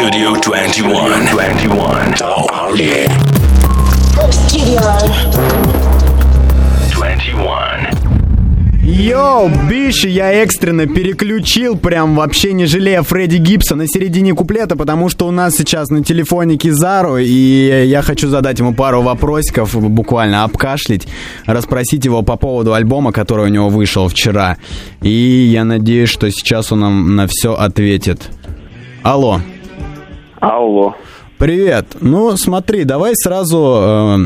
Studio 21. 21. Oh, yeah. Studio. 21. Йоу, Биши, я экстренно переключил, прям вообще не жалея Фредди Гибса на середине куплета, потому что у нас сейчас на телефоне Кизару, и я хочу задать ему пару вопросиков, буквально обкашлять, расспросить его по поводу альбома, который у него вышел вчера. И я надеюсь, что сейчас он нам на все ответит. Алло. Алло. Привет. Ну, смотри, давай сразу э,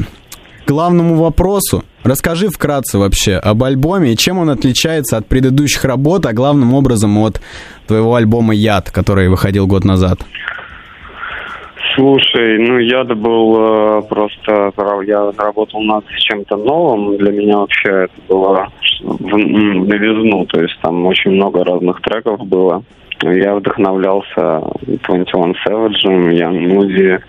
к главному вопросу. Расскажи вкратце вообще об альбоме и чем он отличается от предыдущих работ, а главным образом от твоего альбома «Яд», который выходил год назад. Слушай, ну я был э, просто, я работал над чем-то новым. Для меня вообще это было в, м, новизну, то есть там очень много разных треков было. Я вдохновлялся 21 Savage, Young Moody,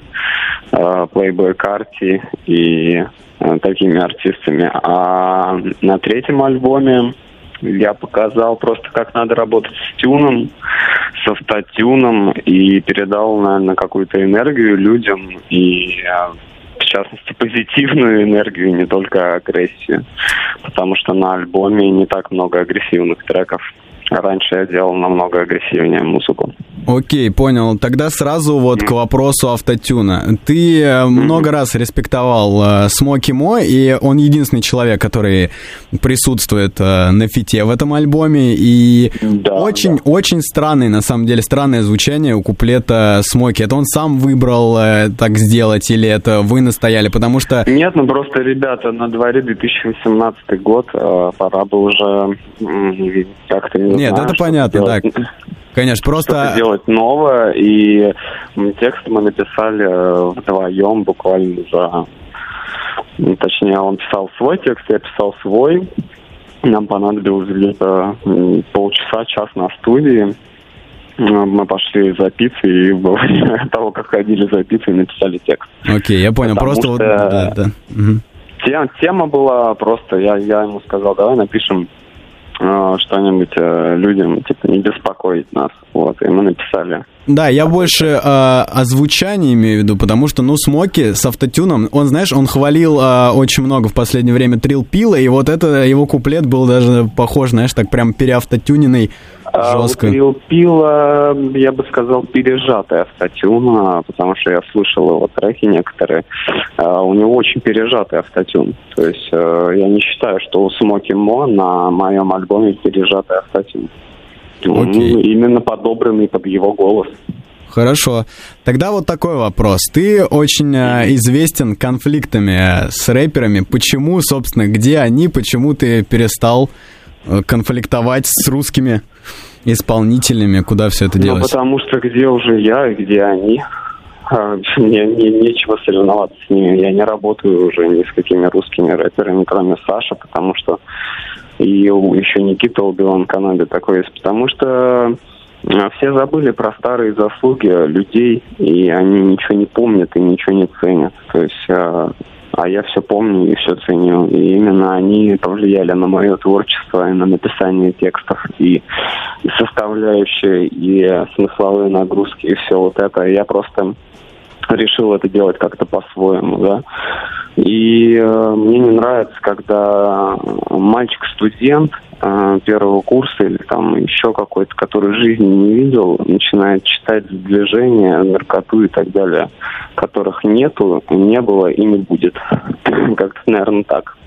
э, Playboy Carti и э, такими артистами. А на третьем альбоме я показал просто, как надо работать с тюном, с автотюном и передал, наверное, какую-то энергию людям и э, в частности, позитивную энергию, не только агрессию. Потому что на альбоме не так много агрессивных треков. Раньше я делал намного агрессивнее музыку. Окей, понял. Тогда сразу вот к вопросу автотюна. Ты э, много раз респектовал э, Смоки Мо, и он единственный человек, который присутствует э, на фите в этом альбоме. И Да, очень, да. очень странный, на самом деле, странное звучание у куплета Смоки. Это он сам выбрал так сделать, или это вы настояли? Потому что Нет, ну просто, ребята, на дворе 2018 год, пора бы уже как-то не Нет, знаю, это что-то понятно, делать. да. Конечно, что-то просто... делать новое, и текст мы написали э, вдвоем буквально за... ну, Точнее, он писал свой текст, я писал свой. Нам понадобилось где-то полчаса, час на студии. М, Мы пошли за пиццей, и во время того, как ходили за пиццей, написали текст. Окей, я понял. Потому Просто вот... что- Да, да. Мгм. Тема, тема была просто, я, я ему сказал, давай напишем что-нибудь э, людям, типа, не беспокоить нас. Вот, и мы написали. Да, я больше э, звучании имею в виду, потому что, ну, Смоки с автотюном, он, знаешь, он хвалил э, очень много в последнее время Трил Пила, и вот это его куплет был даже похож, знаешь, так прям переавтотюненный жестко. у Трил Пила, я бы сказал, пережатый автотюн, а, потому что я слышал его треки некоторые. А, у него очень пережатый автотюн. То есть э, я не считаю, что у Смоки Мо на моем альбоме пережатый автотюн. Он Окей. именно подобранный под его голос. Хорошо. Тогда вот такой вопрос. Ты очень э, известен конфликтами э, с рэперами. Почему, собственно, где они? Почему ты перестал э, конфликтовать с русскими исполнителями? Куда все это Ну, делось? потому что где уже я и где они? А, Мне, мне нечего соревноваться с ними. Я не работаю уже ни с какими русскими рэперами, кроме Саши, потому что и еще Никита Убиван Канаде такой есть, потому что а, все забыли про старые заслуги людей, и они ничего не помнят и ничего не ценят. То есть, а, я все помню и все ценю. И именно они повлияли на мое творчество и на написание текстов, и составляющие, и смысловые нагрузки, и все вот это. Я просто решил это делать как-то по-своему, да. И э, мне не нравится, когда мальчик-студент э, первого курса или там еще какой-то, который жизни не видел, начинает читать движения, наркоту и так далее, которых нету, не было и не будет. Как-то, наверное, так.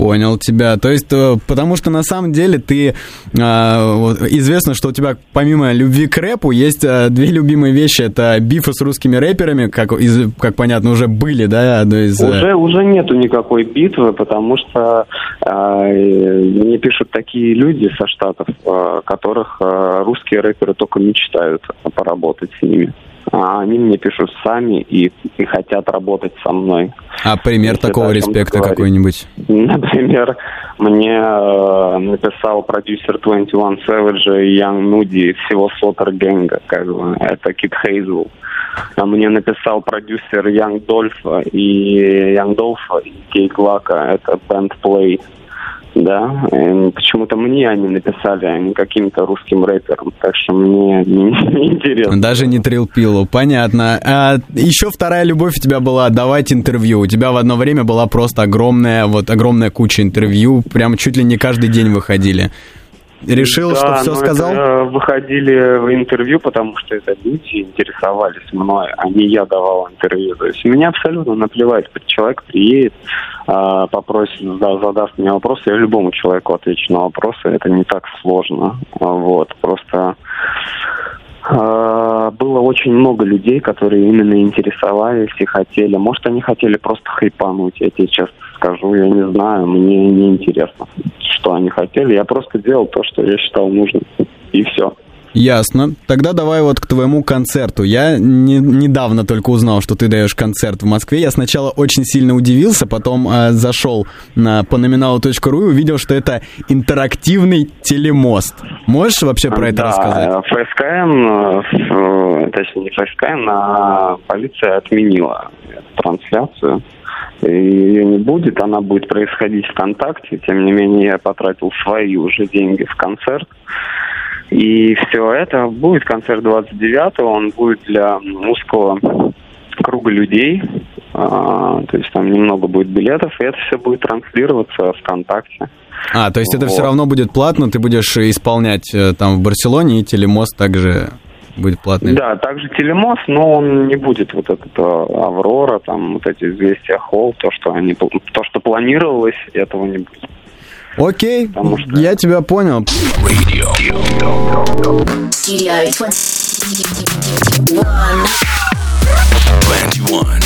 Понял тебя. То есть, э, потому что на самом деле ты а, вот, известно, что у тебя помимо любви к рэпу есть а, две любимые вещи. Это бифы с русскими рэперами, как, из, как понятно, уже были, да, из. э, Уже, уже нету никакой битвы, потому что э, мне пишут такие люди со Штатов, э, которых э, русские рэперы только мечтают поработать с ними. А они мне пишут сами и, и хотят работать со мной. А пример если такого респекта какой-нибудь? Например, мне э, написал продюсер 21 Savage и Young из всего Слотер Гэнга, как бы, это Кит Хейзл. А мне написал продюсер Young Дольфа и Young Дольфа и Кейк Лака, это Band Play. Да, э, почему-то мне они написали, а не каким-то русским рэпером, так что мне не, не интересно. Даже не Трил Пилу, понятно. А, еще вторая любовь у тебя была давать интервью. У тебя в одно время была просто огромная, вот огромная куча интервью, прям чуть ли не каждый день выходили. Решил, да, что все сказал? Это выходили в интервью, потому что это люди интересовались мной, а не я давал интервью. То есть мне абсолютно наплевать, человек приедет, а, попросит, да, задаст мне вопрос, я любому человеку отвечу на вопросы, это не так сложно. Вот, просто а, было очень много людей, которые именно интересовались и хотели. Может, они хотели просто хайпануть, я тебе честно скажу, я не знаю, мне не интересно, что они хотели. Я просто делал то, что я считал нужным, и все. Ясно. Тогда давай вот к твоему концерту. Я не, недавно только узнал, что ты даешь концерт в Москве. Я сначала очень сильно удивился, потом э, зашел на поnominalu.ru и увидел, что это интерактивный телемост. Можешь вообще про это да, рассказать? ФСКН, э, точнее не ФСКН, а полиция отменила трансляцию. Ее не будет, она будет происходить ВКонтакте. Тем не менее, я потратил свои уже деньги в концерт. И все это будет концерт 29-го, он будет для узкого круга людей, а, то есть там немного будет билетов, и это все будет транслироваться ВКонтакте. А, то есть это все равно будет платно, ты будешь исполнять э, там в Барселоне, и телемост также будет платный? Да, также телемост, но он не будет вот этот э, Аврора, там вот эти известия Холл, то, что они, то, что планировалось, этого не будет. Окей, Потому что- я тебя понял. Radio. Studio 21. 21.